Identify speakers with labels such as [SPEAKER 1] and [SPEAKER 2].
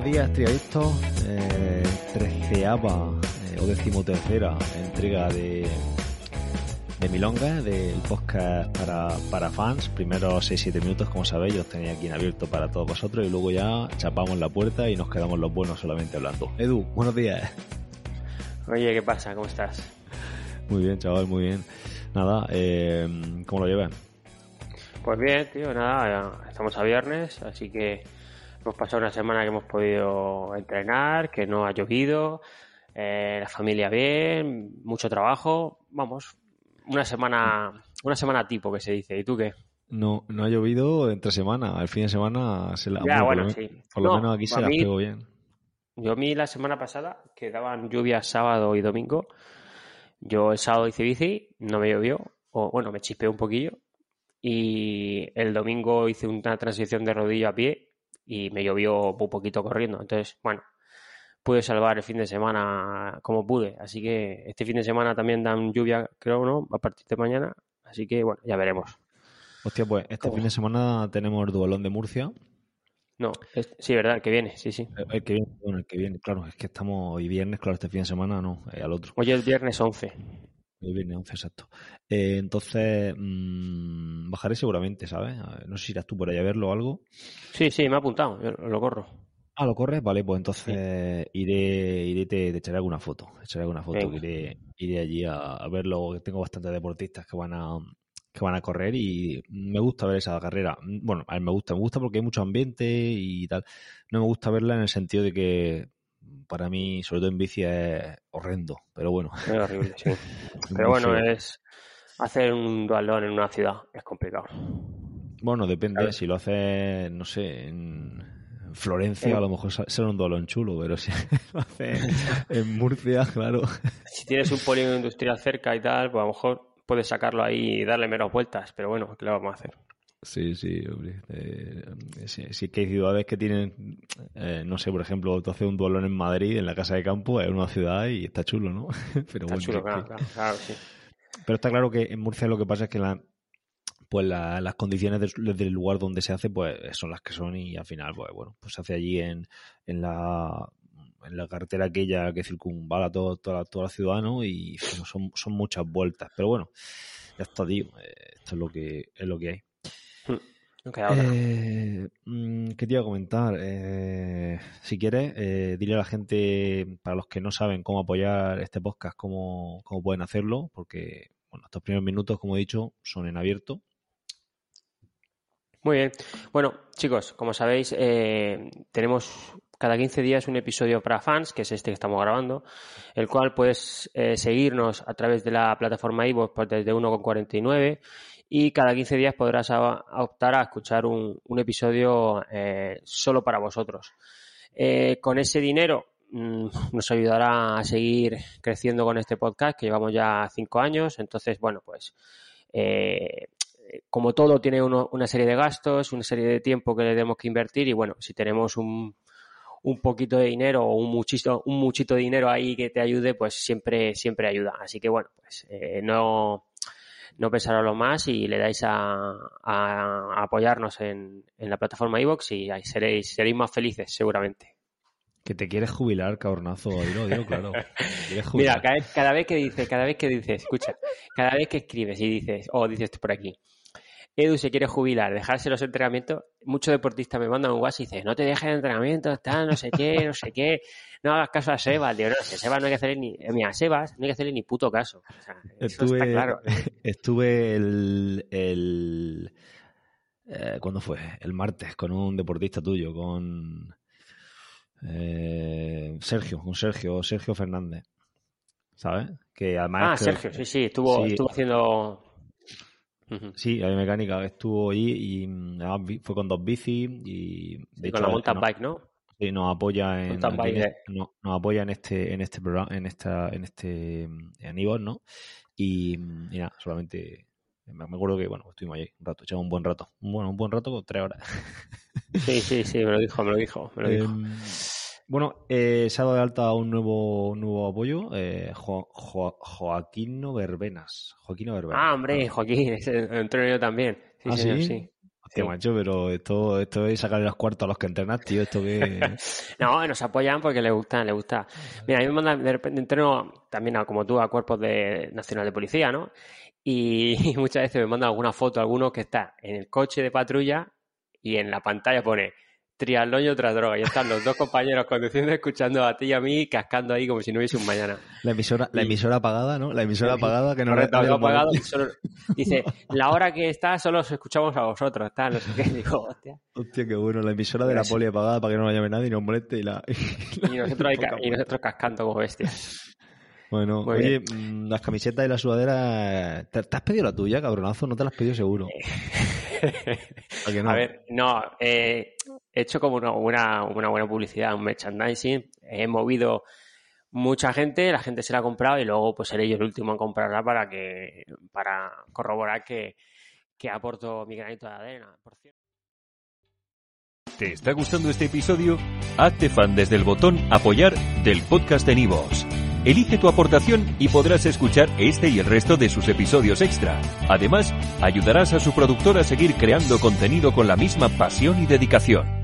[SPEAKER 1] días, triadictos. Eh, treceava eh, o decimotercera entrega de, de Milonga, del podcast para, para fans. Primero 6-7 minutos, como sabéis, los tenía aquí en abierto para todos vosotros y luego ya chapamos la puerta y nos quedamos los buenos solamente hablando. Edu, buenos días.
[SPEAKER 2] Oye, ¿qué pasa? ¿Cómo estás?
[SPEAKER 1] Muy bien, chaval, muy bien. Nada, eh, ¿cómo lo llevan?
[SPEAKER 2] Pues bien, tío, nada, estamos a viernes, así que hemos pasado una semana que hemos podido entrenar, que no ha llovido, eh, la familia bien, mucho trabajo, vamos, una semana, una semana tipo que se dice. ¿Y tú qué?
[SPEAKER 1] No, no ha llovido entre semana, el fin de semana se la
[SPEAKER 2] Ya, bueno, sí.
[SPEAKER 1] Por lo
[SPEAKER 2] No,
[SPEAKER 1] menos aquí se la pegó bien.
[SPEAKER 2] Yo a mí la semana pasada, que daban lluvias sábado y domingo, yo el sábado hice bici, no me llovió, o bueno, me chispeó un poquillo, y el domingo hice una transición de rodillo a pie y me llovió un poquito corriendo. Entonces, bueno, pude salvar el fin de semana como pude. Así que este fin de semana también dan lluvia, creo, ¿no? A partir de mañana. Así que, bueno, ya veremos.
[SPEAKER 1] Hostia, pues este
[SPEAKER 2] ¿Cómo?
[SPEAKER 1] fin de semana tenemos el duelón de Murcia.
[SPEAKER 2] No, es- sí, verdad, el que viene, sí, sí.
[SPEAKER 1] El- El que viene, bueno, el que viene, claro, es que estamos hoy viernes, claro, este fin de semana no, eh, al otro.
[SPEAKER 2] Hoy es viernes 11.
[SPEAKER 1] Viernes 11, exacto. Eh, entonces, mm, bajaré seguramente, ¿sabes? Ver, No sé si irás tú por ahí a verlo o algo.
[SPEAKER 2] Sí, sí, me ha apuntado, yo lo corro.
[SPEAKER 1] Ah, ¿lo corres? Vale, pues entonces iré, iré te, te echaré alguna foto. Echaré alguna foto, que iré, iré allí a, a verlo, tengo bastantes deportistas que van a que van a correr y me gusta ver esa carrera. Bueno, a mí me gusta, me gusta porque hay mucho ambiente y tal. No me gusta verla en el sentido de que para mí, sobre todo en bici, es horrendo, pero bueno.
[SPEAKER 2] Es horrible, sí.
[SPEAKER 1] es
[SPEAKER 2] Pero bueno, es hacer un dualón en una ciudad es complicado.
[SPEAKER 1] Bueno, depende.
[SPEAKER 2] Claro.
[SPEAKER 1] Si lo haces, no sé, en Florencia,
[SPEAKER 2] En-
[SPEAKER 1] a lo mejor será un dolón chulo, pero si lo haces en Murcia, claro.
[SPEAKER 2] Si tienes un polígono industrial cerca y tal, pues a lo mejor puedes sacarlo ahí y darle menos vueltas, pero bueno, ¿qué le vamos a hacer?
[SPEAKER 1] Sí, sí, hombre. Eh, sí, sí que hay ciudades que tienen, eh, no sé, por ejemplo, tú haces un duelón en Madrid, en la casa de campo, es una ciudad y está chulo, ¿no? Pero
[SPEAKER 2] Está
[SPEAKER 1] bueno,
[SPEAKER 2] chulo, claro,
[SPEAKER 1] que-
[SPEAKER 2] claro, claro, sí.
[SPEAKER 1] Pero está claro que en Murcia lo que pasa es que la, pues la- las condiciones del, del lugar donde se hace pues son las que son y al final pues bueno pues se hace allí en, en la en la carretera aquella que circunvala todo, toda, la- toda la ciudad ¿no? y bueno, son, son muchas vueltas pero bueno ya está tío eh, esto es lo que es lo que hay
[SPEAKER 2] No queda otra.
[SPEAKER 1] eh, mm, ¿Qué te iba a comentar? Eh, si quieres, eh, dile a la gente, para los que no saben cómo apoyar este podcast, cómo, cómo pueden hacerlo, porque bueno, estos primeros minutos, como he dicho, son en abierto.
[SPEAKER 2] Muy bien. Bueno, chicos, como sabéis, eh, tenemos cada 15 días un episodio para fans, que es este que estamos grabando, el cual puedes eh, seguirnos a través de la plataforma iVoox pues, desde 1,49 y cada 15 días podrás optar a escuchar un, episodio eh, solo para vosotros. Eh, con ese dinero mm, nos ayudará a seguir creciendo con este podcast, que llevamos ya cinco años. Entonces, bueno, pues eh, como todo tiene una serie de gastos, una serie de tiempo que le tenemos que invertir y bueno, si tenemos un, un poquito de dinero o un muchito, un muchito de dinero ahí que te ayude, pues siempre, siempre ayuda. Así que bueno, pues eh, no, no pensaros más y le dais a, apoyarnos en, en la plataforma iVoox y ahí seréis, seréis más felices seguramente.
[SPEAKER 1] Que te quieres jubilar, cabronazo, dilo, dilo, claro.
[SPEAKER 2] Mira, cada vez, cada vez que dices, cada vez que dices, escucha, cada vez que escribes y dices, o dices por aquí, Edu se quiere jubilar, dejarse los entrenamientos, muchos deportistas me mandan un WhatsApp y dicen, no te dejes de entrenamientos, tal, no sé qué, no sé qué, no hagas caso a Sebas, digo, no, si a Sebas no hay que hacerle ni, mira, a Sebas no hay que hacerle ni puto caso. O sea, eso
[SPEAKER 1] Estuve,
[SPEAKER 2] está claro.
[SPEAKER 1] estuve el, el eh, ¿cuándo fue? El martes con un deportista tuyo, con eh, Sergio, con Sergio, Sergio Fernández, ¿sabes? Que además
[SPEAKER 2] Ah, Sergio, sí, sí, estuvo,
[SPEAKER 1] Sí.
[SPEAKER 2] estuvo haciendo...
[SPEAKER 1] Sí, la mecánica estuvo allí y mm, fue con dos bicis y de
[SPEAKER 2] con
[SPEAKER 1] hecho,
[SPEAKER 2] la mountain
[SPEAKER 1] no-
[SPEAKER 2] bike, ¿no?
[SPEAKER 1] sí, nos apoya en,
[SPEAKER 2] Mountain
[SPEAKER 1] aquí este- no- nos apoya en este en este programa en esta en este mm, en ¿no? Y, mm, y nada, solamente me me acuerdo que bueno, estuvimos allí un rato, echamos un buen rato, bueno, un buen rato con tres horas.
[SPEAKER 2] Sí, sí, sí, me lo dijo, me lo dijo, me lo dijo.
[SPEAKER 1] Em, Bueno, eh, se ha dado de alta un nuevo, nuevo apoyo, eh, Jo- Jo- Joaquino Verbenas. Joaquino Verbenas.
[SPEAKER 2] Ah, hombre, Joaquín, entreno yo también. Sí,
[SPEAKER 1] ¿Ah,
[SPEAKER 2] señor,
[SPEAKER 1] sí?
[SPEAKER 2] sí.
[SPEAKER 1] Hostia, macho, pero esto, esto es sacarle las cuartas a los que entrenas, tío. Esto que.
[SPEAKER 2] no, nos apoyan porque les gusta, les gusta. Mira, a mí me mandan de repente entreno también, como tú, a cuerpos de nacional de policía, ¿no? Y, muchas veces me mandan alguna foto, alguno que está en el coche de patrulla y en la pantalla pone triatlón y otra droga. Y están los dos compañeros conduciendo, escuchando a ti y a mí, cascando ahí como si no hubiese un mañana.
[SPEAKER 1] La emisora, la emisora apagada, ¿no? La emisora apagada que no
[SPEAKER 2] Correcto, apagado, Dice, la hora que está solo os escuchamos a vosotros, está, no sé qué. Digo, hostia.
[SPEAKER 1] Hostia, qué bueno. La emisora de la poli apagada para que no la llame nadie y nos moleste y la...
[SPEAKER 2] Y, nosotros, y nosotros cascando como bestias.
[SPEAKER 1] Bueno, oye, mm, las camisetas y la sudadera, ¿te, has pedido la tuya, cabronazo? No te las has pedido seguro.
[SPEAKER 2] A ver, no, eh, he hecho como una, una, buena publicidad, un merchandising, he movido mucha gente, la gente se la ha comprado y luego pues seré yo el último en comprarla para que para corroborar que, que aporto mi granito de arena.
[SPEAKER 3] ¿Te está gustando este episodio? Hazte fan desde el botón apoyar del podcast de Nivos. Elige tu aportación y podrás escuchar este y el resto de sus episodios extra. Además, ayudarás a su productor a seguir creando contenido con la misma pasión y dedicación.